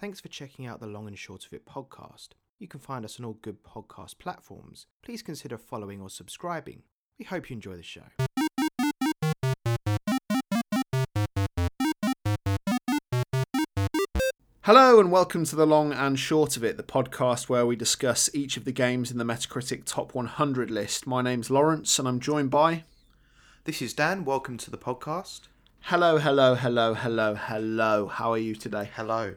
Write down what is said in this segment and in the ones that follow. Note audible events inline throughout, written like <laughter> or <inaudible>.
Thanks for checking out the Long and Short of It podcast. You can find us on all good podcast platforms. Please consider following or subscribing. We hope you enjoy the show. Hello and welcome to the Long and Short of It, the podcast where we discuss each of the games in the Metacritic Top 100 list. My name's Lawrence and I'm joined by. This is Dan. Welcome to the podcast. Hello, hello, hello, hello, hello. How are you today? Hello.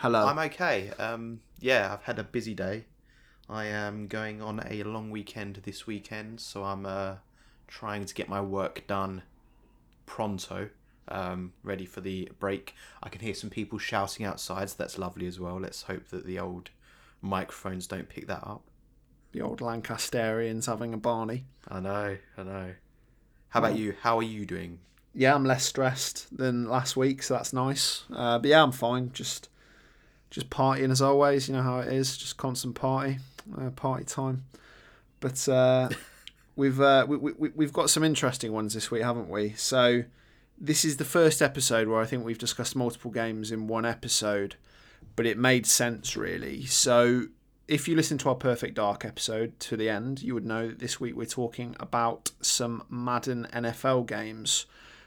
Hello. I'm okay. Um, yeah, I've had a busy day. I am going on a long weekend this weekend, so I'm uh, trying to get my work done pronto, um, ready for the break. I can hear some people shouting outside, so that's lovely as well. Let's hope that the old microphones don't pick that up. the old Lancasterians having a Barney. I know, I know. How about you? How are you doing? Yeah, I'm less stressed than last week, so that's nice. Uh, but yeah, I'm fine. Just just partying as always. You know how it is. Just constant party, uh, party time. But uh, <laughs> we've uh, we, we, we've got some interesting ones this week, haven't we? So this is the first episode where I think we've discussed multiple games in one episode, but it made sense really. So if you listen to our Perfect Dark episode to the end, you would know that this week we're talking about some Madden NFL games.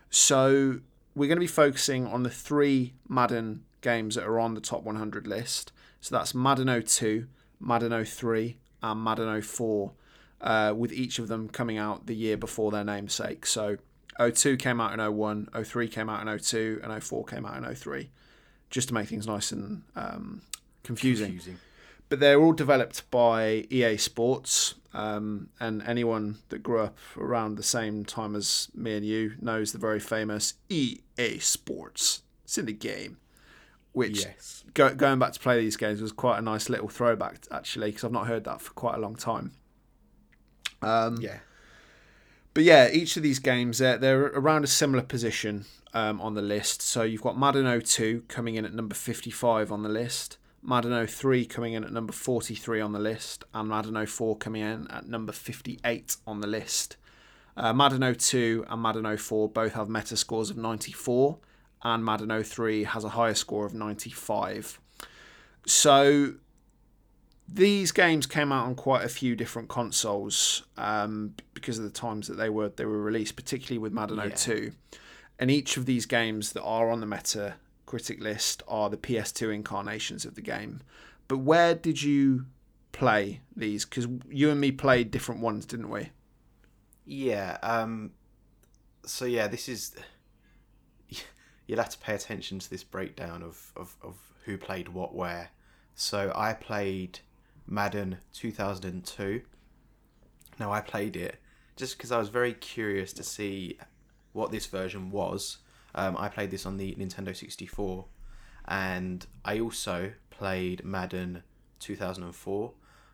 So we're going to be focusing on the three Madden games that are on the top 100 list. So that's Madden 02, Madden 03, and Madden 04, uh, with each of them coming out the year before their namesake. So 02 came out in 01, 03 came out in 02, and 04 came out in 03, just to make things nice and um, confusing Confusing. but they're all developed by EA Sports. Um, and anyone that grew up around the same time as me and you knows the very famous EA Sports. It's in the game. Which, Yes. go, going back to play these games, was quite a nice little throwback, actually, because I've not heard that for quite a long time. Um, Yeah. but yeah, each of these games they're, they're around a similar position um, on the list. So you've got Madden 02 coming in at number 55 on the list, Madden 03 coming in at number 43 on the list, and Madden 04 coming in at number 58 on the list. Uh, Madden 02 and Madden 04 both have meta scores of 94, and Madden 03 has a higher score of 95. So these games came out on quite a few different consoles um, because of the times that they were they were released, particularly with Madden Yeah. 02. And each of these games that are on the Metacritic list are the PS2 incarnations of the game. But where did you play these? Because you and me played different ones, didn't we? Yeah. Um. So yeah, this is. You'll have to pay attention to this breakdown of, of, of who played what where. So I played Madden 2002. Now I played it just because I was very curious to see what this version was. Um, I played this on the Nintendo 64, and I also played Madden 2004,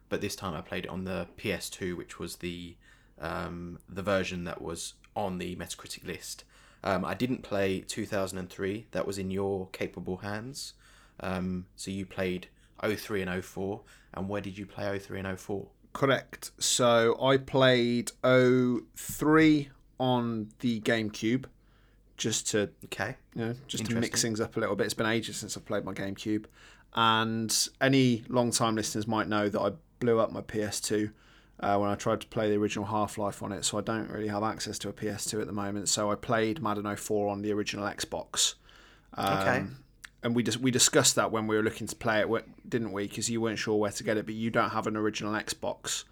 but this time I played it on the PS2, which was the um, the version that was on the Metacritic list. Um, I didn't play 2003. That was in your capable hands. Um, so you played 03 and 04. And where did you play 03 and 04? Correct. So I played 03 on the GameCube just to Okay. you know, just to mix things up a little bit. It's been ages since I've played my GameCube, and any long-time listeners might know that I blew up my PS2 uh, when I tried to play the original Half-Life on it. So I don't really have access to a PS2 at the moment. So I played Madden 04 on the original Xbox. Um, Okay. And we just we discussed that when we were looking to play it, didn't we? Because you weren't sure where to get it, but you don't have an original Xbox.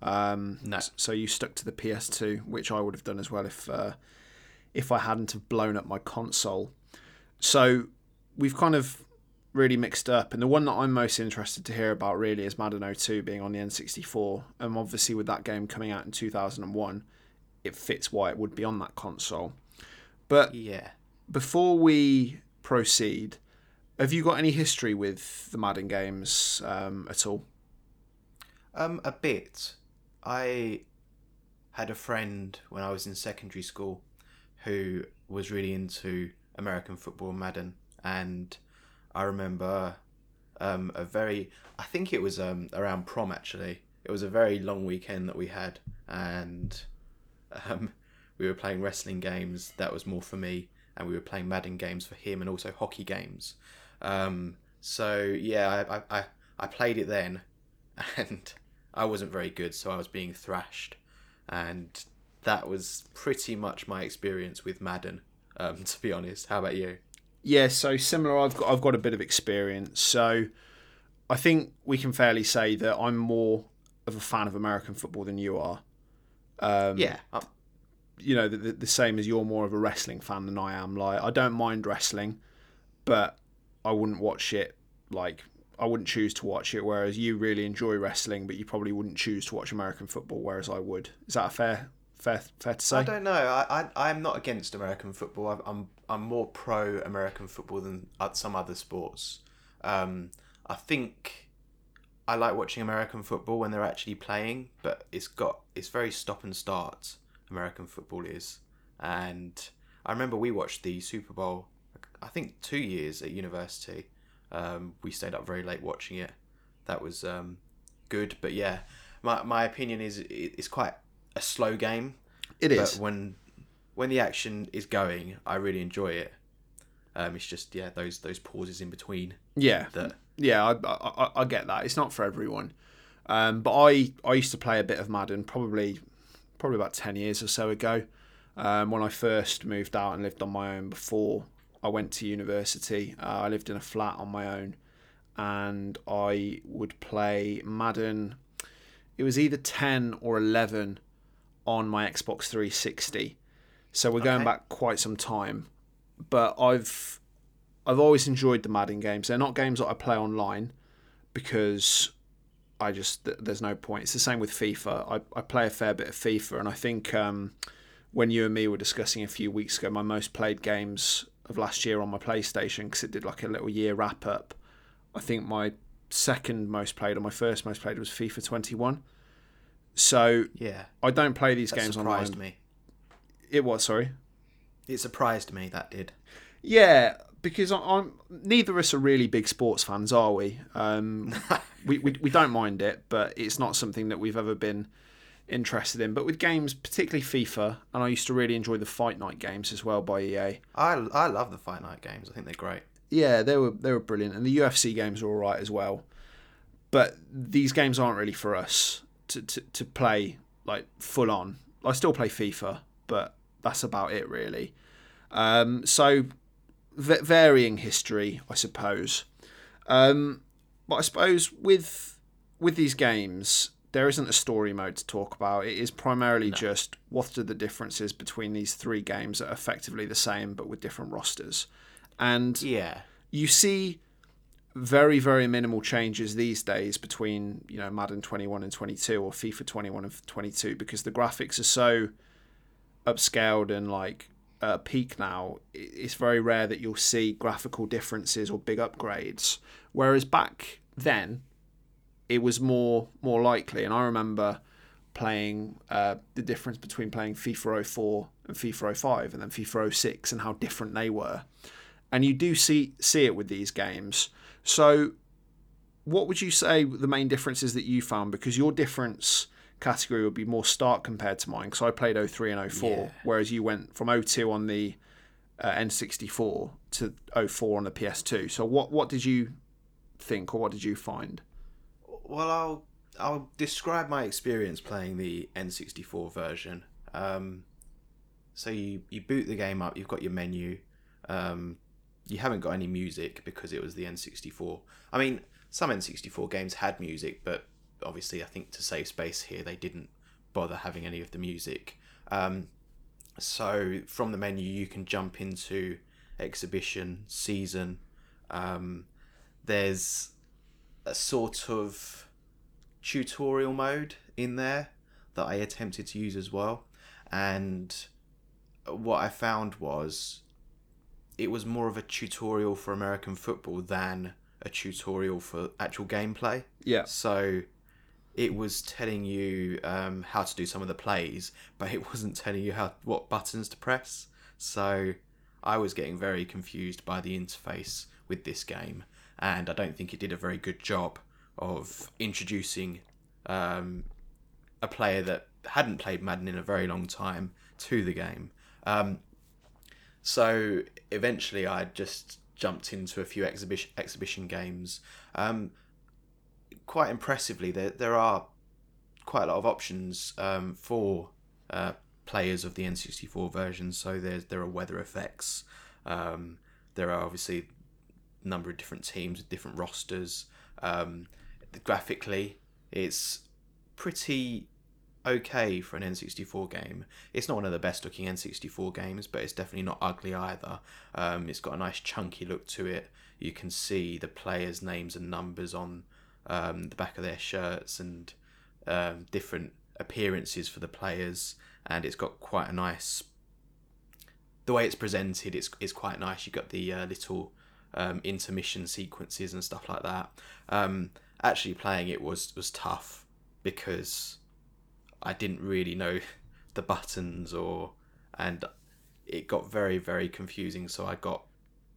Um, No. So you stuck to the PS2, which I would have done as well if uh, if I hadn't have blown up my console. So we've kind of really mixed up, and the one that I'm most interested to hear about really is Madden 02 being on the N64, and obviously with that game coming out in 2001, it fits why it would be on that console. But Yeah. before we proceed, have you got any history with the Madden games um, at all? Um, a bit. I had a friend when I was in secondary school who was really into American football Madden, and I remember um, a very, I think it was um, around prom actually. It was a very long weekend that we had, and um, we were playing wrestling games. That was more for me, and we were playing Madden games for him, and also hockey games. Um, So yeah, I, I, I, played it then, <laughs> and I wasn't very good, so I was being thrashed, and that was pretty much my experience with Madden. Um, <laughs> to be honest, how about you? Yeah, so similar. I've got I've got a bit of experience, so I think we can fairly say that I'm more of a fan of American football than you are. Um, Yeah, uh, you know, the, the, the same as you're more of a wrestling fan than I am. Like, I don't mind wrestling, but I wouldn't watch it. Like, I wouldn't choose to watch it. Whereas you really enjoy wrestling, but you probably wouldn't choose to watch American football. Whereas I would. Is that a fair, fair, fair to say? I don't know. I, I I'm not against American football. I'm I'm, I'm more pro American football than uh, some other sports. Um, I think I like watching American football when they're actually playing, but it's got it's very stop and start. American football is, and I remember we watched the Super Bowl. I think two years at university. Um, we stayed up very late watching it. That was um, good, but yeah, my my opinion is it's quite a slow game It but when when the action is going, I really enjoy it. Um, it's just yeah, those those pauses in between Yeah. that Yeah, I, I, I- get that. It's not for everyone. Um, but I, I used to play a bit of Madden probably probably about 10 years or so ago um, when I first moved out and lived on my own before I went to university. Uh, I lived in a flat on my own and I would play Madden. It was either 10 or 11 on my Xbox 360. So we're going Okay. back quite some time. But I've I've always enjoyed the Madden games. They're not games that I play online because I just there's no point. It's the same with FIFA. I, I play a fair bit of FIFA, and I think um, when you and me were discussing a few weeks ago, my most played games of last year on my PlayStation because it did like a little year wrap up. I think my second most played or my first most played was FIFA 21. So yeah, I don't play these that games surprised online. me. It was sorry. It surprised me that did. Yeah, because I, I'm neither of us are really big sports fans, are we? Um, <laughs> we, we we don't mind it, but it's not something that we've ever been interested in. But with games, particularly FIFA, and I used to really enjoy the Fight Night games as well by EA. I I love the Fight Night games. I think they're great. Yeah, they were they were brilliant, and the UFC games are all right as well. But these games aren't really for us to, to, to play like full on. I still play FIFA, but that's about it really. Um, so v- varying history, I suppose. Um, but I suppose with with these games, there isn't a story mode to talk about. It is primarily just what are the differences between these three games that are effectively the same but with different rosters. And Yeah, you see very very minimal changes these days between you know Madden 21 and 22 or FIFA 21 and 22 because the graphics are so upscaled and like peak now it's very rare that you'll see graphical differences or big upgrades whereas back then it was more more likely and I remember playing uh, the difference between playing FIFA 04 and FIFA 05 and then FIFA 06 and how different they were and you do see see it with these games. So, what would you say the main differences that you found? Because your difference category would be more stark compared to mine. Because I played 03 and 04, Yeah. whereas you went from 02 on the uh, N64 to 04 on the PS2. So, what what did you think, or what did you find? Well, I'll I'll describe my experience playing the N64 version. Um, so you you boot the game up. You've got your menu. Um, you haven't got any music because it was the N64. I mean, some N64 games had music, but obviously, I think to save space here, they didn't bother having any of the music. Um, so from the menu, you can jump into exhibition, season. Um, there's a sort of tutorial mode in there that I attempted to use as well. And what I found was it was more of a tutorial for American football than a tutorial for actual gameplay. Yeah, So it was telling you um, how to do some of the plays, but it <laughs> wasn't telling you how what buttons to press. So I was getting very confused by the interface with this game, and I don't think it did a very good job of introducing um, a player that hadn't played Madden in a very long time to the game. Um, so eventually, I just jumped into a few exhibition exhibition games. Um, quite impressively, there there are quite a lot of options um, for uh, players of the N64 version. So there's there are weather effects. Um, there are obviously a number of different teams with different rosters. Um, graphically, it's pretty okay for an N64 game. It's not one of the best looking N64 games, but it's definitely not ugly either. Um, it's got a nice chunky look to it. You can see the players' names and numbers on um, the back of their shirts and um, different appearances for the players, and it's got quite a nice. The way it's presented, it's is quite nice. You've got the uh, little um, intermission sequences and stuff like that. Um, actually, playing it was was tough because I didn't really know <laughs> the buttons or and it got very very confusing. So I got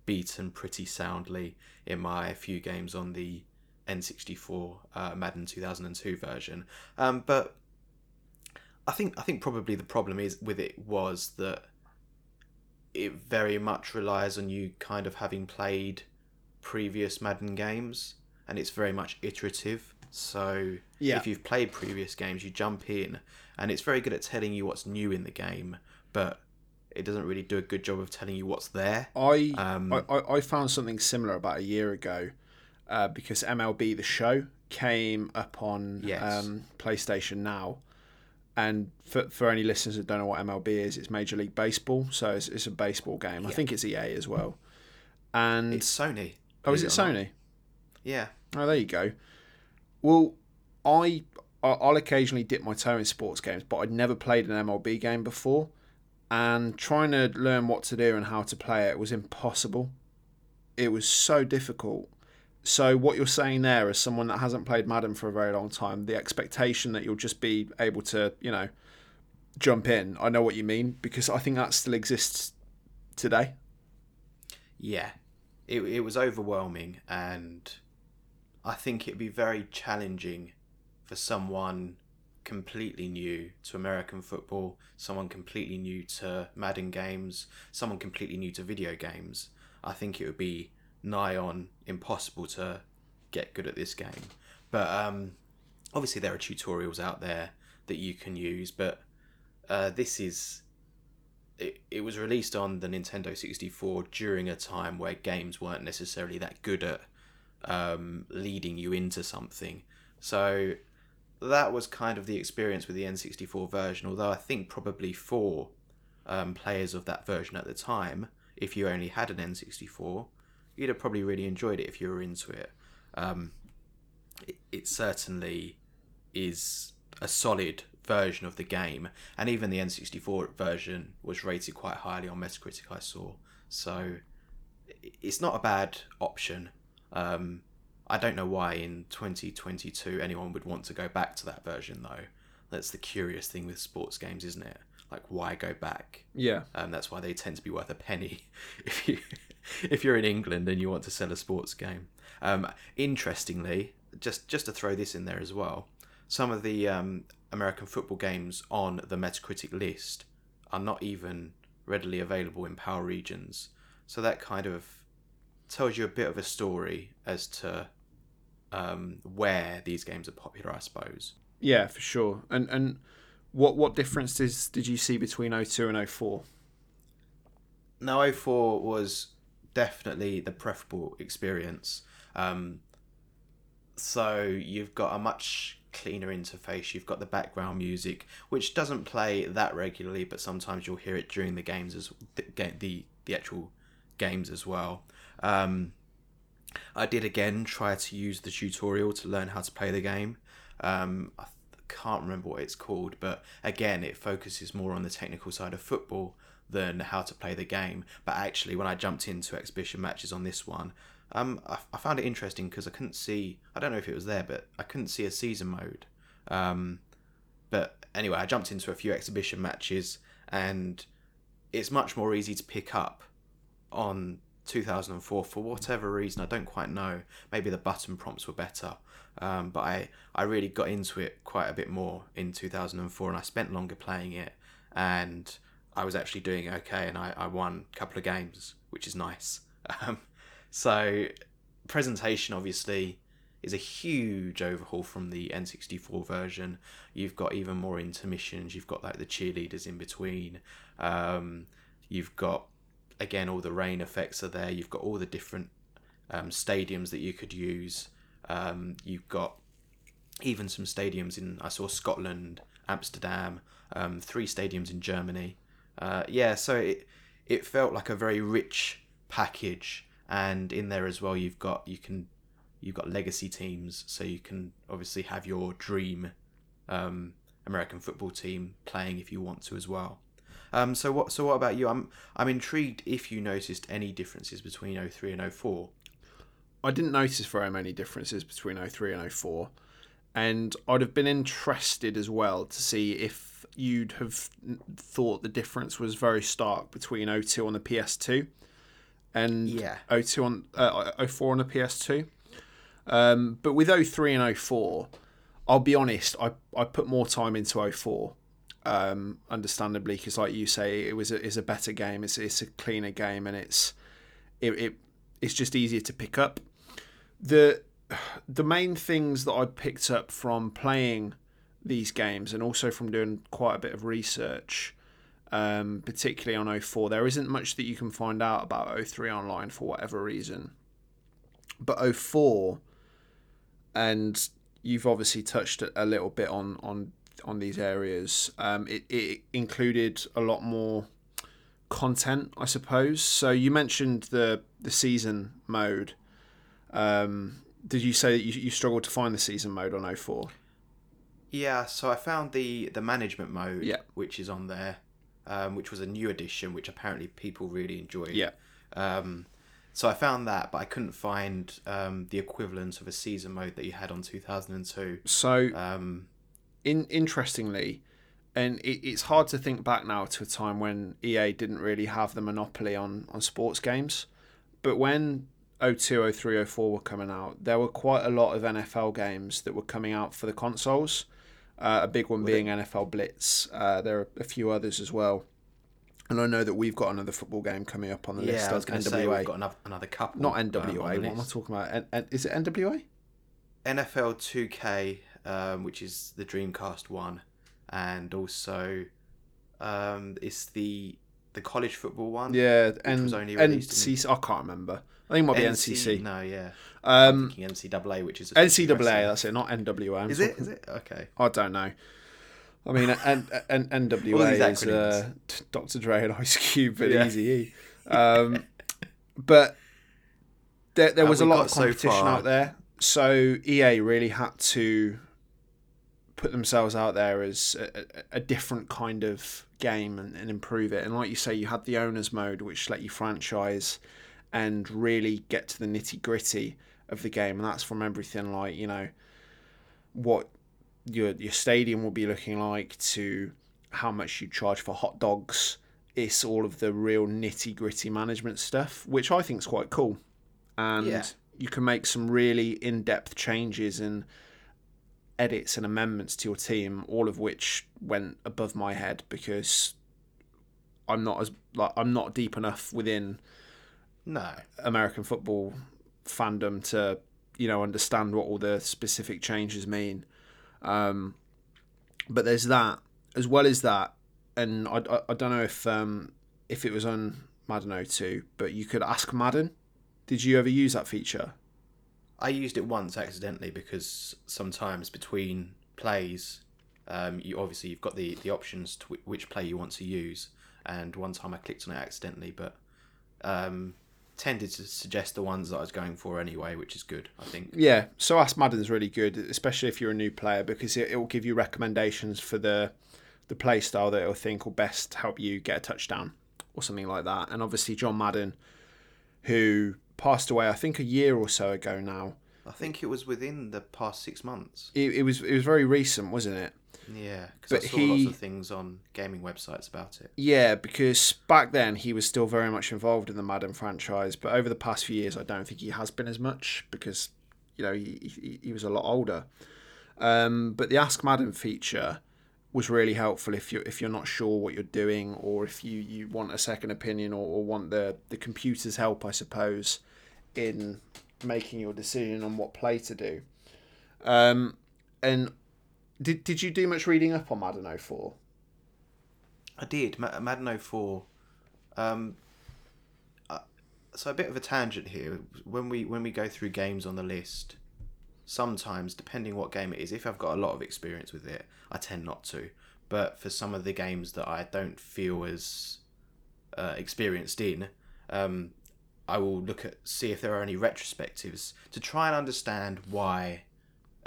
beaten pretty soundly in my few games on the N64 uh, Madden 2002 version. Um, but I think I think probably the problem is with it was that it very much relies on you kind of having played previous Madden games, and it's very much iterative. So Yeah. if you've played previous games, you jump in, and it's very good at telling you what's new in the game, but it doesn't really do a good job of telling you what's there. I, Um, I I I found something similar about a year ago, uh, because MLB the Show came up on Yes. um, PlayStation Now, and for for any listeners that don't know what MLB is, it's Major League Baseball, so it's, it's a baseball game. I think it's EA as well, and It's Sony. oh, is it. Sony? Yeah. Oh, there you go. Well, I I- I'll occasionally dip my toe in sports games, but I'd never played an MLB game before, and trying to learn what to do and how to play it was impossible. It was so difficult. So what you're saying there, as someone that hasn't played Madden for a very long time, the expectation that you'll just be able to, you know, jump in. I know what you mean because I think that still exists today. Yeah, it it was overwhelming, and I think it'd be very challenging for someone completely new to American football, someone completely new to Madden games, someone completely new to video games. I think it would be nigh on impossible to get good at this game. But um, obviously, there are tutorials out there that you can use, but uh, this is it, it was released on the Nintendo 64 during a time where games weren't necessarily that good at um, leading you into something. So that was kind of the experience with the N64 version, although I think probably for um, players of that version at the time, if you only had an N64, you'd have probably really enjoyed it if you were into it. Um, it, it certainly is a solid version of the game, and even the N64 version was rated quite highly on Metacritic. I saw, so it's not a bad option. Um, I don't know why in 2022 anyone would want to go back to that version though. That's the curious thing with sports games, isn't it? Like, why go back? Yeah. Um, that's why they tend to be worth a penny <laughs> if you <laughs> if you're in England and you want to sell a sports game. Um, interestingly, just just to throw this in there as well, some of the um, American football games on the Metacritic list are not even readily available in PAL regions. So that kind of tells you a bit of a story as to um, where these games are popular, I suppose. Yeah, for sure. And and what what differences did you see between 02 and 04? No, 04 was definitely the preferable experience. Um, so you've got a much cleaner interface. You've got the background music, which doesn't play that regularly, but sometimes you'll hear it during the games as the the, the actual games as well. Um, I did again try to use the tutorial to learn how to play the game. Um, I can't remember what it's called, but again, it focuses more on the technical side of football than how to play the game. But actually, when I jumped into exhibition matches on this one, um, I, I found it interesting because I couldn't see. I don't know if it was there, but I couldn't see a season mode. Um, but anyway, I jumped into a few exhibition matches, and it's much more easy to pick up on 2004 for whatever reason. I don't quite know. Maybe the button prompts were better. Um, but I, I really got into it quite a bit more in 2004 and I spent longer playing it and I was actually doing okay and I, I won a couple of games, which is nice. <laughs> Um, so presentation obviously is a huge overhaul from the N64 version. You've got even more intermissions. You've got like the cheerleaders in between. Um, you've got again all the rain effects are there. You've got all the different um, stadiums that you could use. Um, you've got even some stadiums in I saw Scotland, Amsterdam, um, three stadiums in Germany. Uh, yeah, so it it felt like a very rich package, and in there as well you've got you can you've got legacy teams, so you can obviously have your dream um, American football team playing if you want to as well. Um, so what so what about you? I'm I'm intrigued if you noticed any differences between 03 and 04. I didn't notice very many differences between 03 and 04. And I'd have been interested as well to see if you'd have thought the difference was very stark between O2 on the PS2 and Yeah. 02 on uh, 04 on the PS2. Um, but with 03 and 04, I'll be honest, I, I put more time into 04. Um, understandably, because like you say, it was a, it's a better game. It's it's a cleaner game, and it's it, it it's just easier to pick up. The the main things that I picked up from playing these games and also from doing quite a bit of research, um, particularly on 04, there isn't much that you can find out about 03 online for whatever reason. But 04, and you've obviously touched a little bit on on on these areas. Um, it, it included a lot more content, I suppose. So you mentioned the the season mode. Um, did you say that you, you struggled to find the season mode on 04? Yeah, so I found the the management mode, Yeah. which is on there, um, which was a new addition, which apparently people really enjoyed. Yeah. Um, so I found that, but I couldn't find um, the equivalent of a season mode that you had on 2002. So Um, in interestingly, and it, it's hard to think back now to a time when EA didn't really have the monopoly on, on sports games. But when 02, 03, 04 were coming out, there were quite a lot of NFL games that were coming out for the consoles. Uh, a big one being NFL Blitz. Uh, there are a few others as well. And I know that we've got another football game coming up on the list. yeah, I was going to say we've got another, another couple. Not um, NWA. the what am I talking about? N- N- is it NWA? NFL 2K, um, which is the Dreamcast one, and also um, it's the the college football one. Yeah, and was only released in- I can't remember. I think it might be NCC. No, yeah. Um, NCAA, which is NCAA, that's it, not NWA. I'm Is it? talking- Is it? Okay. I don't know. I mean, N- N- NWA is uh, Dr. Dre and Ice Cube and Yeah. Easy E. Um, but there, there was a lot of competition far. out there. So EA really had to put themselves out there as a, a, a different kind of game and, and improve it. And like you say, you had the owners mode, which let you franchise and really get to the nitty gritty of the game. And that's from everything like, you know, what your your stadium will be looking like to how much you charge for hot dogs. It's all of the real nitty gritty management stuff, which I think is quite cool. And Yeah. you can make some really in depth changes and edits and amendments to your team, all of which went above my head because I'm not as like I'm not deep enough within No. American football fandom to you know understand what all the specific changes mean. Um, but there's that as well as that, and I, I, I don't know if um, if it was on Madden 02, but you could ask Madden. Did you ever use that feature? I used it once accidentally because sometimes between plays, um, you obviously you've got the the options to wh- which play you want to use, and one time I clicked on it accidentally, but um, tended to suggest the ones that I was going for anyway, which is good. I think. Yeah, so Ask Madden's really good, especially if you're a new player, because it, it will give you recommendations for the the play style that it'll think will best help you get a touchdown or something like that. And obviously John Madden, who passed away, I think a year or so ago now. I think it was within the past six months. It, it was it was very recent, wasn't it? Yeah, because I saw lots of things on gaming websites about it. Yeah, because back then he was still very much involved in the Madden franchise, but over the past few years, I don't think he has been as much because you know he he, he was a lot older. Um, but the Ask Madden feature was really helpful if you if you're not sure what you're doing or if you, you want a second opinion or, or want the the computer's help, I suppose. in making your decision on what play to do. Um, and did did you do much reading up on Madden 04? I did. Ma- Madden 04. Um, uh, so a bit of a tangent here. When we when we go through games on the list, sometimes depending what game it is, if I've got a lot of experience with it, I tend not to. But for some of the games that I don't feel as uh, experienced in, um, I will look at see if there are any retrospectives to try and understand why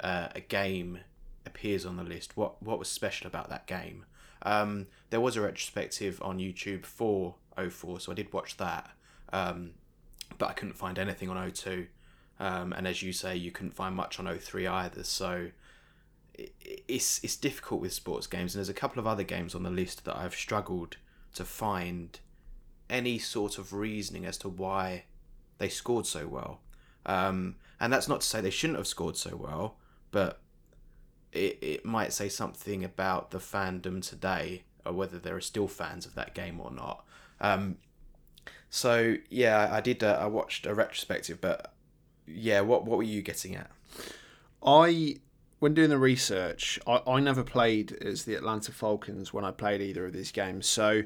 uh, a game appears on the list. What what was special about that game? Um, there was a retrospective on YouTube for 04, so I did watch that, um, but I couldn't find anything on 02. Um, and as you say, you couldn't find much on 03 either. So it, it's it's difficult with sports games, and there's a couple of other games on the list that I've struggled to find any sort of reasoning as to why they scored so well. Um, and that's not to say they shouldn't have scored so well, but it, it might say something about the fandom today or whether there are still fans of that game or not. Um, so yeah, I did. Uh, I watched a retrospective, but yeah, what what were you getting at? I when doing the research, I, I never played as the Atlanta Falcons when I played either of these games. So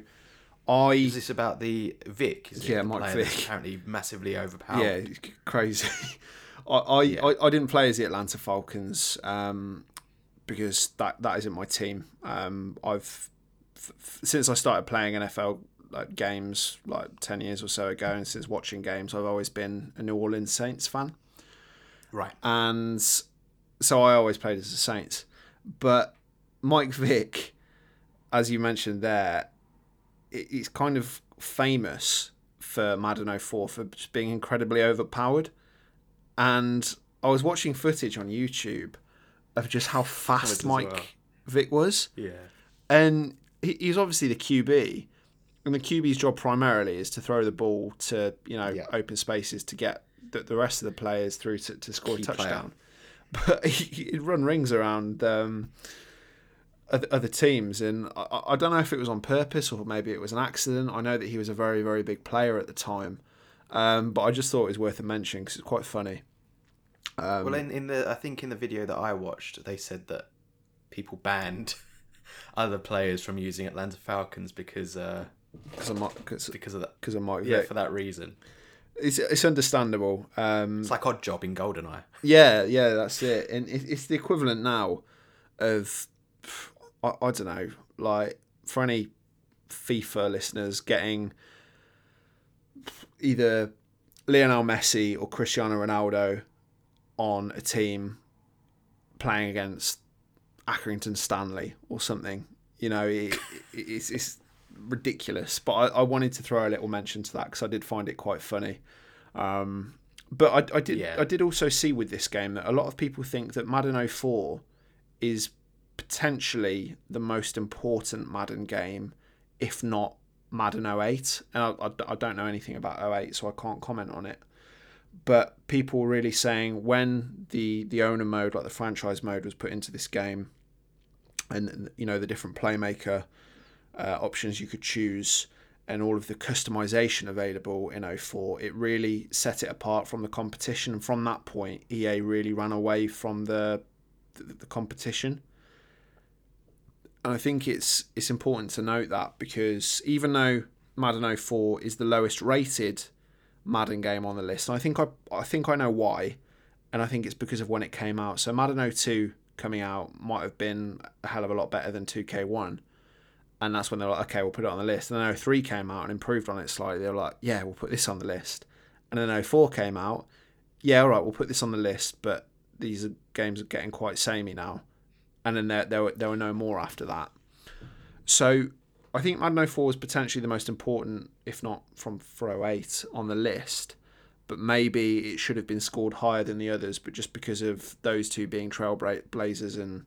I Is this about the Vick? Yeah, Mike Vick. Apparently massively overpowered. yeah, crazy. <laughs> I I, Yeah. I I didn't play as the Atlanta Falcons um, because that that isn't my team. Um, I've f- since I started playing NFL like games like ten years or so ago, and since watching games, I've always been a New Orleans Saints fan. Right. and so I always played as the Saints. But Mike Vick, as you mentioned there, he's kind of famous for Madden 04 for being incredibly overpowered. And I was watching footage on YouTube of just how fast Mike well. Vick was. Yeah. And he, he's obviously the QB. And the QB's job primarily is to throw the ball to, you know, Yeah. open spaces to get the, the rest of the players through to, to score Key a player. touchdown. <laughs> But he, he'd run rings around um, other, other teams. And I- I, I don't know if it was on purpose or maybe it was an accident. I know that he was a very, very big player at the time. Um, but I just thought it was worth a mention because it's quite funny. Um, Well, in, in the I think in the video that I watched, they said that people banned <laughs> other players from using Atlanta Falcons because uh, because of, Mike- 'cause- because of that. 'cause of Mike Yeah, Vick. for that reason. It's, it's understandable. Um, It's like Odd Job in Goldeneye. Yeah, yeah, that's it. And it, it's the equivalent now of I, I don't know, like for any FIFA listeners getting either Lionel Messi or Cristiano Ronaldo on a team playing against Accrington Stanley or something. You know, it, it, it's, it's ridiculous. But I, I wanted to throw a little mention to that because I did find it quite funny. Um, but I, I did Yeah. I did also see with this game that a lot of people think that Madden 04 is potentially the most important Madden game, if not Madden 08. And I, I, I don't know anything about 08, so I can't comment on it. But people were really saying when the, the owner mode, like the franchise mode, was put into this game, and you know the different playmaker uh, options you could choose, and all of the customization available in 04, it really set it apart from the competition. And from that point, EA really ran away from the the, the competition. And I think it's it's important to note that because even though Madden 04 is the lowest rated Madden game on the list, and I think I I think I know why, and I think it's because of when it came out. So Madden 02 coming out might have been a hell of a lot better than 2K1 and that's when they're like, okay, we'll put it on the list. And then 03 came out and improved on it slightly. They were like, yeah, we'll put this on the list. And then 04 came out, yeah, all right, we'll put this on the list, but these games are getting quite samey now. And then there, there, were, there were no more after that. So I think Madden 04 was potentially the most important, if not from for 08, on the list. But maybe it should have been scored higher than the others, but just because of those two being trailblazers and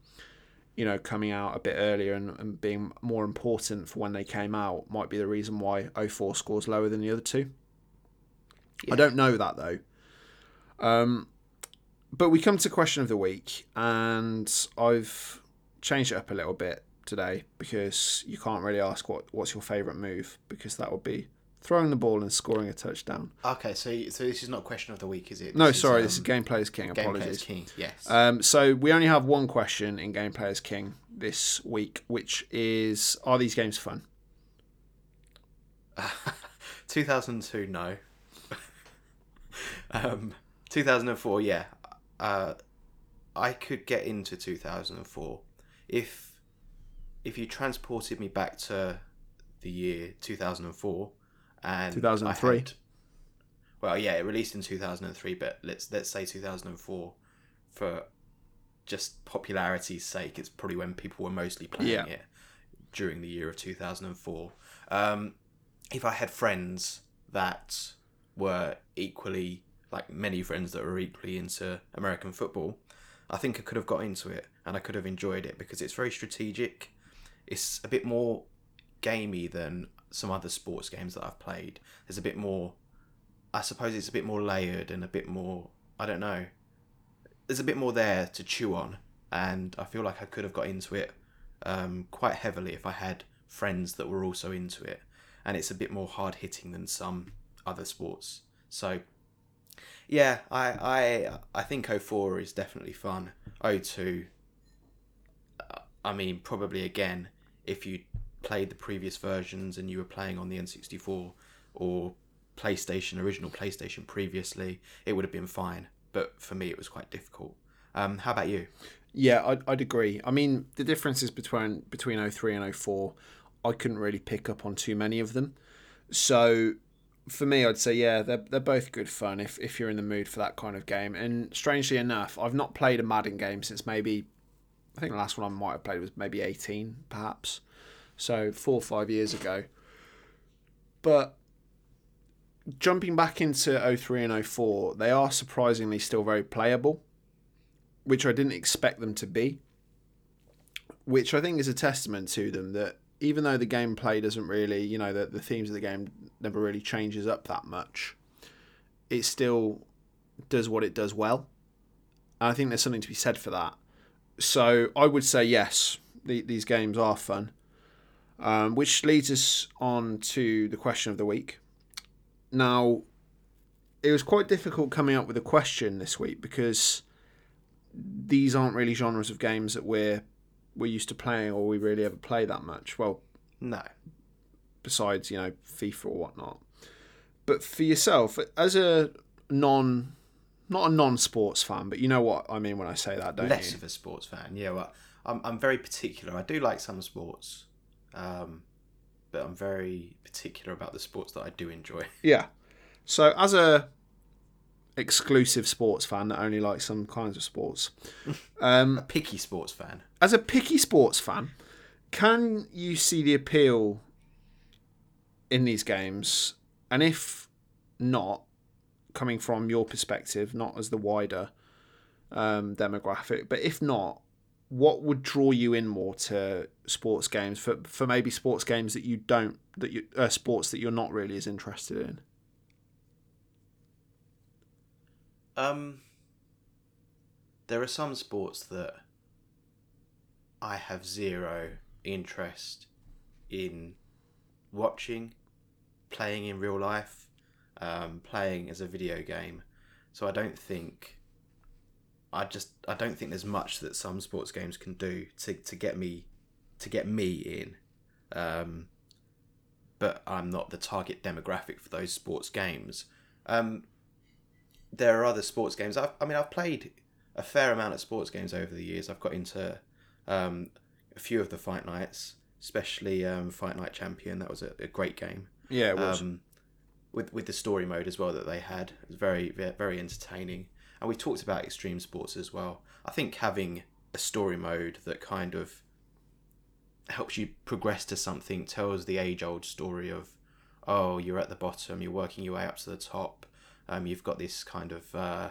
you know, coming out a bit earlier and, and being more important for when they came out might be the reason why 04 scores lower than the other two. I don't know that though. Um, but we come to question of the week, and I've changed it up a little bit today because you can't really ask what what's your favourite move because that would be throwing the ball and scoring a touchdown. Okay, so so this is not question of the week, is it? No, This is, sorry, um, this is Game Players King. Game Apologies. Players King. Yes. Um, so we only have one question in Game Players King this week, which is: Are these games fun? <laughs> 2002, no. <laughs> um, 2004, yeah. Uh, I could get into 2004 if if you transported me back to the year 2004 and 2003. had- well, yeah, it released in 2003, but let's let's say 2004 for just popularity's sake. It's probably when people were mostly playing Yeah. it during the year of 2004. Um, if I had friends that were equally like many friends that were equally into American football, I think I could have got into it and I could have enjoyed it because it's very strategic. It's a bit more gamey than some other sports games that I've played. There's a bit more I suppose it's a bit more layered and a bit more I don't know. There's a bit more there to chew on and I feel like I could have got into it um, quite heavily if I had friends that were also into it. And it's a bit more hard hitting than some other sports. So yeah, I I I think 04 is definitely fun. 02 uh, I mean probably again if you played the previous versions and you were playing on the N64 or PlayStation original PlayStation previously, it would have been fine. But for me it was quite difficult. Um, how about you? Yeah, I'd, I'd agree. I mean, the differences between between 03 and 04, I couldn't really pick up on too many of them. So for me, I'd say yeah, they're they're both good fun if if you're in the mood for that kind of game. And strangely enough, I've not played a Madden game since maybe I think the last one I might have played was maybe 18, perhaps. So four or five years ago. But jumping back into 03 and 04, they are surprisingly still very playable which I didn't expect them to be. Which I think is a testament to them that even though the gameplay doesn't really, you know, the, the themes of the game never really changes up that much, it still does what it does well. And I think there's something to be said for that. So I would say yes, the, these games are fun. Um, which leads us on to the question of the week. Now, it was quite difficult coming up with a question this week because these aren't really genres of games that we're we're used to playing or we really ever play that much. Well, No. besides you know FIFA or whatnot. But for yourself, as a non, not a non-sports fan, but you know what I mean when I say that, don't less you? of a sports fan. Yeah, well, I'm I'm very particular. I do like some sports, um, but I'm very particular about the sports that I do enjoy. <laughs> Yeah. So as a exclusive sports fan that only likes some kinds of sports, <laughs> um, A picky sports fan. as a picky sports fan, can you see the appeal in these games? And if not, coming from your perspective, not as the wider um, demographic, but if not, what would draw you in more to sports games for for maybe sports games that you don't that you uh, sports that you're not really as interested in? Um, there are some sports that I have zero interest in watching, playing in real life, um, playing as a video game. So I don't think I just I don't think there's much that some sports games can do to, to get me to get me in. Um, but I'm not the target demographic for those sports games. Um, there are other sports games. I've, I mean, I've played a fair amount of sports games over the years. I've got into um, a few of the Fight Nights, especially um, Fight Night Champion. That was a, a great game. Yeah, it was. Um, with with the story mode as well that they had, it was very very entertaining. And we talked about extreme sports as well. I think having a story mode that kind of helps you progress to something tells the age old story of oh you're at the bottom you're working your way up to the top um, you've got this kind of uh,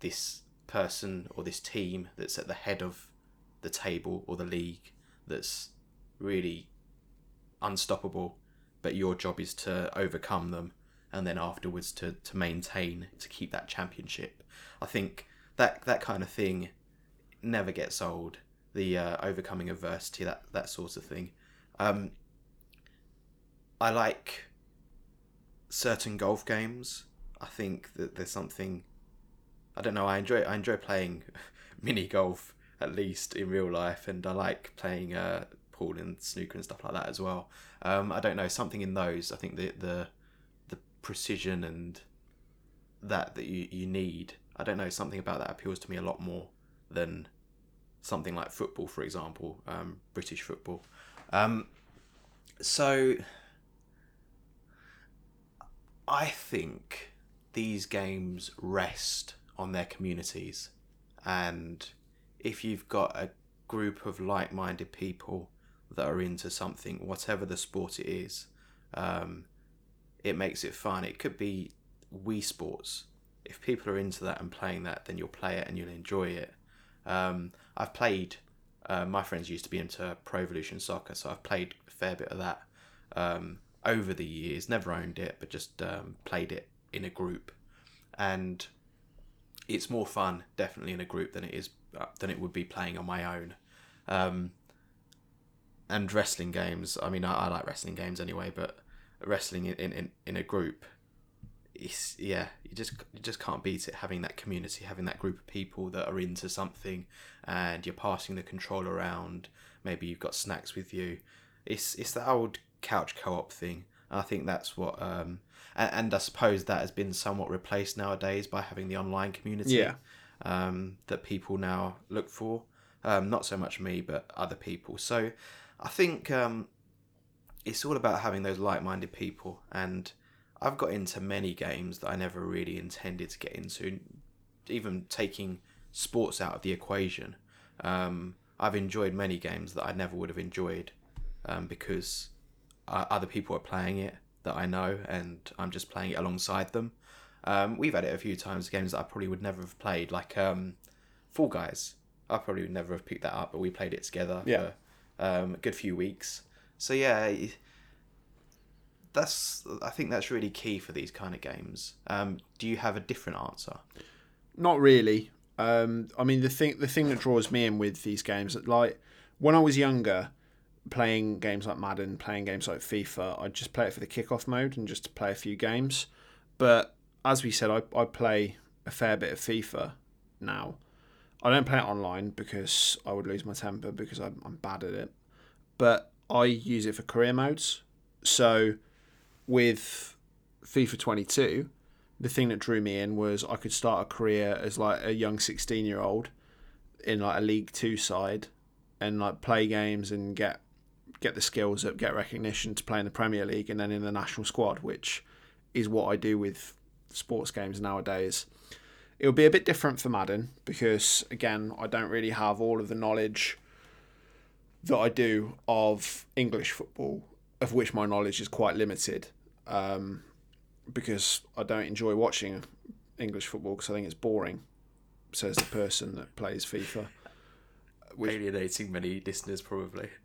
this person or this team that's at the head of the table or the league that's really unstoppable but your job is to overcome them and then afterwards to, to maintain to keep that championship i think that that kind of thing never gets old the uh, overcoming adversity that that sort of thing um, i like certain golf games. I think that there's something. I don't know. I enjoy. I enjoy playing <laughs> mini golf at least in real life, and I like playing uh, pool and snooker and stuff like that as well. Um, I don't know something in those. I think the the the precision and that that you, you need. I don't know something about that appeals to me a lot more than something like football, for example, um, British football. Um, so I think these games rest on their communities, and if you've got a group of like-minded people that are into something, whatever the sport it is, um, it makes it fun. It could be Wii Sports. If people are into that and playing that, then you'll play it and you'll enjoy it. Um, I've played. Uh, my friends used to be into Pro Evolution Soccer, so I've played a fair bit of that um, over the years. Never owned it, but just um, played it in a group, and it's more fun definitely in a group than it is uh, than it would be playing on my own. Um, and wrestling games. I mean, I, I like wrestling games anyway, but wrestling in, in, in a group it's yeah you just you just can't beat it having that community having that group of people that are into something and you're passing the control around maybe you've got snacks with you it's it's the old couch co-op thing i think that's what um and, and i suppose that has been somewhat replaced nowadays by having the online community Yeah. um that people now look for um not so much me but other people so i think um it's all about having those like-minded people and I've got into many games that I never really intended to get into, even taking sports out of the equation. Um, I've enjoyed many games that I never would have enjoyed um, because uh, other people are playing it that I know and I'm just playing it alongside them. Um, we've had it a few times, games that I probably would never have played, like um, Fall Guys. I probably would never have picked that up, but we played it together Yeah. for um, a good few weeks. So yeah, that's I think that's really key for these kind of games. Um, do you have a different answer? Not really. Um, I mean, the thing the thing that draws me in with these games, like when I was younger, playing games like Madden, playing games like FIFA, I'd just play it for the kickoff mode and just to play a few games. But as we said, I, I play a fair bit of FIFA now. I don't play it online because I would lose my temper because I'm, I'm bad at it. But I use it for career modes. So with FIFA 22, the thing that drew me in was I could start a career as like a young 16 year old in like a League Two side and like play games and get get the skills up, get recognition to play in the Premier League and then in the national squad, which is what I do with sports games nowadays. It'll be a bit different for Madden because again, I don't really have all of the knowledge that I do of English football, of which my knowledge is quite limited. Um, because I don't enjoy watching English football because I think it's boring, says the person that plays FIFA. Which- Alienating many listeners, probably. <laughs>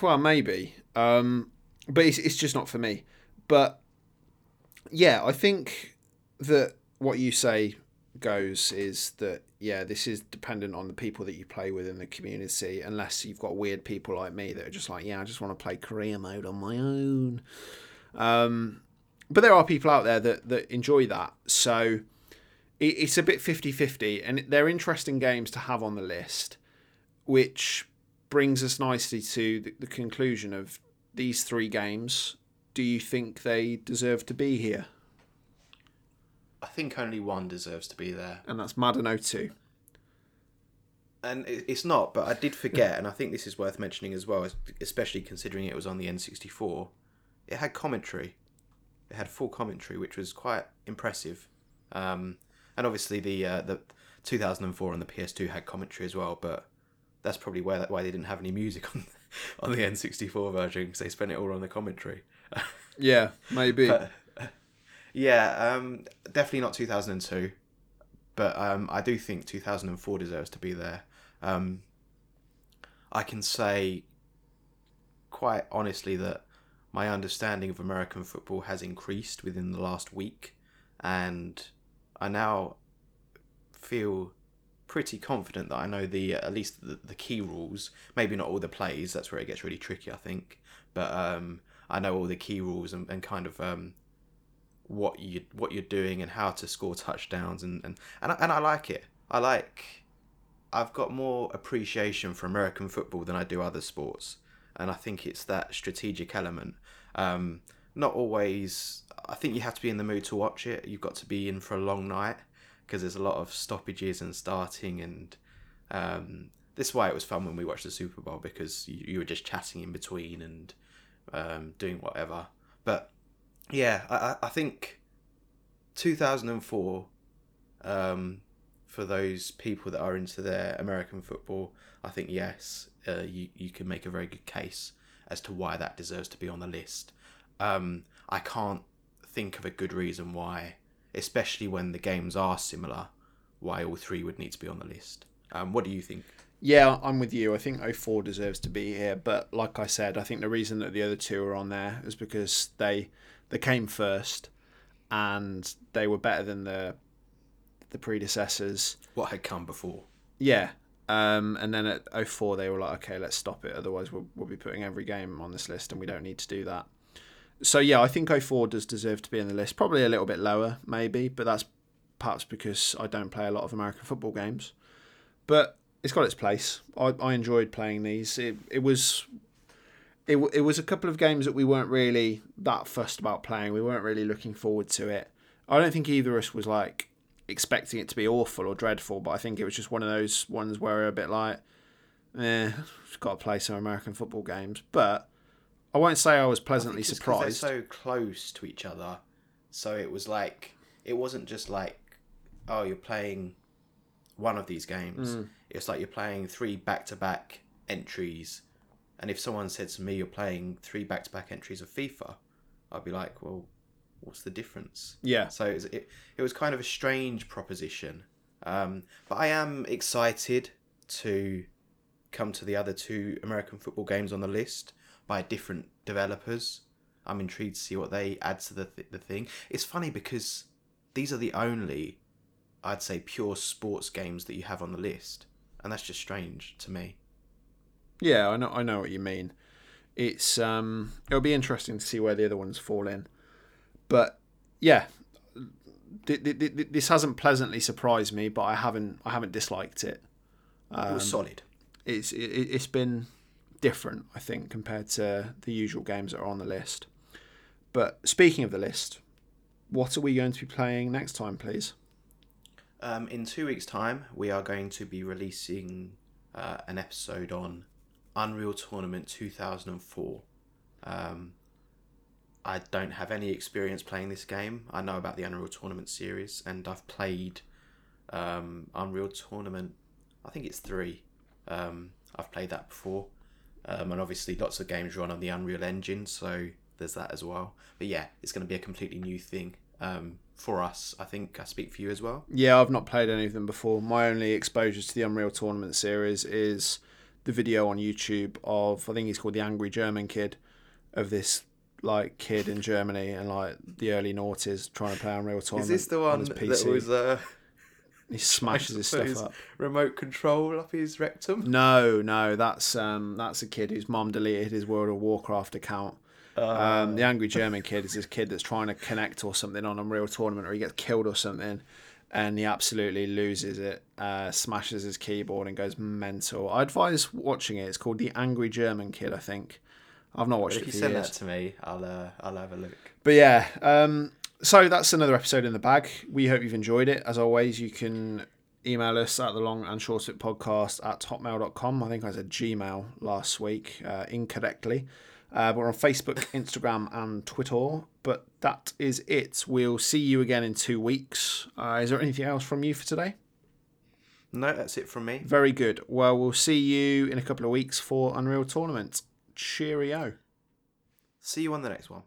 Well, maybe, um, but it's it's just not for me. But yeah, I think that what you say goes is that yeah, this is dependent on the people that you play with in the community. Unless you've got weird people like me that are just like, yeah, I just want to play career mode on my own. Um, but there are people out there that that enjoy that. So it, it's a bit 50-50 and they're interesting games to have on the list, which brings us nicely to the, the conclusion of these three games. Do you think they deserve to be here? I think only one deserves to be there, And that's Madden 02. and it- it's not. But I did forget, and I think this is worth mentioning as well, especially considering it was on the N64. It had commentary. It had full commentary, which was quite impressive. Um, and obviously the uh, the 2004 on the PS2 had commentary as well, but that's probably why why they didn't have any music <laughs> on on the N64 version because they spent it all on the commentary. <laughs> Yeah, maybe. But, yeah, um, definitely not 2002, but um, I do think 2004 deserves to be there. Um, I can say quite honestly that my understanding of American football has increased within the last week, and I now feel pretty confident that I know the at least the, the key rules. Maybe not all the plays. That's where it gets really tricky, I think. But um, I know all the key rules and, and kind of um, what you what you're doing and how to score touchdowns and and and I, and I like it. I like. I've got more appreciation for American football than I do other sports, and I think it's that strategic element. Um, not always. I think you have to be in the mood to watch it. You've got to be in for a long night because there's a lot of stoppages and starting and um, this is why it was fun when we watched the Super Bowl because you, you were just chatting in between and um, doing whatever. But yeah, I, I think 2004, um, for those people that are into their American football, I think yes, uh, you, you can make a very good case as to why that deserves to be on the list. Um, I can't think of a good reason why, especially when the games are similar, why all three would need to be on the list. Um, what do you think? Yeah, I'm with you. I think 04 deserves to be here, but like I said, I think the reason that the other two are on there is because they they came first and they were better than the the predecessors. What had come before? Yeah. Um, and then at 04 they were like, okay, let's stop it. Otherwise, we'll, we'll be putting every game on this list, and we don't need to do that. So yeah, I think 04 does deserve to be in the list. Probably a little bit lower, maybe, but that's perhaps because I don't play a lot of American football games. But it's got its place. I, I enjoyed playing these. It it was it it was a couple of games that we weren't really that fussed about playing. We weren't really looking forward to it. I don't think either of us was like expecting it to be awful or dreadful, but I think it was just one of those ones where we're a bit like, eh, just got to play some American football games. But I won't say I was pleasantly I surprised. They're so close to each other, so it was like it wasn't just like, oh, you're playing one of these games. Mm. It's like you're playing three back to back entries. And if someone said to me, you're playing three back to back entries of FIFA, I'd be like, well, what's the difference? Yeah. So it was, it, it was kind of a strange proposition. Um, but I am excited to come to the other two American football games on the list by different developers. I'm intrigued to see what they add to the, th- the thing. It's funny because these are the only I'd say pure sports games that you have on the list, and that's just strange to me. Yeah, I know. I know what you mean. It's um, it'll be interesting to see where the other ones fall in, but yeah, th- th- th- this hasn't pleasantly surprised me, but I haven't I haven't disliked it. Um, it was um, solid. It's it, it's been different, I think, compared to the usual games that are on the list. But speaking of the list, what are we going to be playing next time, please? Um, in two weeks' time, we are going to be releasing uh, an episode on Unreal Tournament 2004. Um, I don't have any experience playing this game. I know about the Unreal Tournament series, and I've played um, Unreal Tournament. I think it's three. Um, I've played that before, um, and obviously lots of games run on the Unreal Engine, so there's that as well. But yeah, it's going to be a completely new thing. Um, for us. I think I speak for you as well. Yeah, I've not played any of them before. My only exposure to the Unreal Tournament series is the video on YouTube of I think he's called the Angry German Kid of this like kid in Germany and like the early noughties trying to play Unreal Tournament. Is this the one on that was? Uh... He smashes his stuff <laughs> up. Remote control up his rectum. No, no, that's um, that's a kid whose mom deleted his World of Warcraft account um, the angry German kid is this kid that's trying to connect or something on Unreal Tournament, or he gets killed or something, and he absolutely loses it, uh, smashes his keyboard, and goes mental. I advise watching it. It's called The Angry German Kid, I think. I've not watched but it. If you send years. that to me, I'll uh, I'll have a look. But yeah, um, so that's another episode in the bag. We hope you've enjoyed it. As always, you can email us at the long and short podcast at hotmail.com. I think I said Gmail last week uh, incorrectly. Uh, we're on Facebook, Instagram, and Twitter. But that is it. We'll see you again in two weeks. Uh, is there anything else from you for today? No, that's it from me. Very good. Well, we'll see you in a couple of weeks for Unreal Tournament. Cheerio. See you on the next one.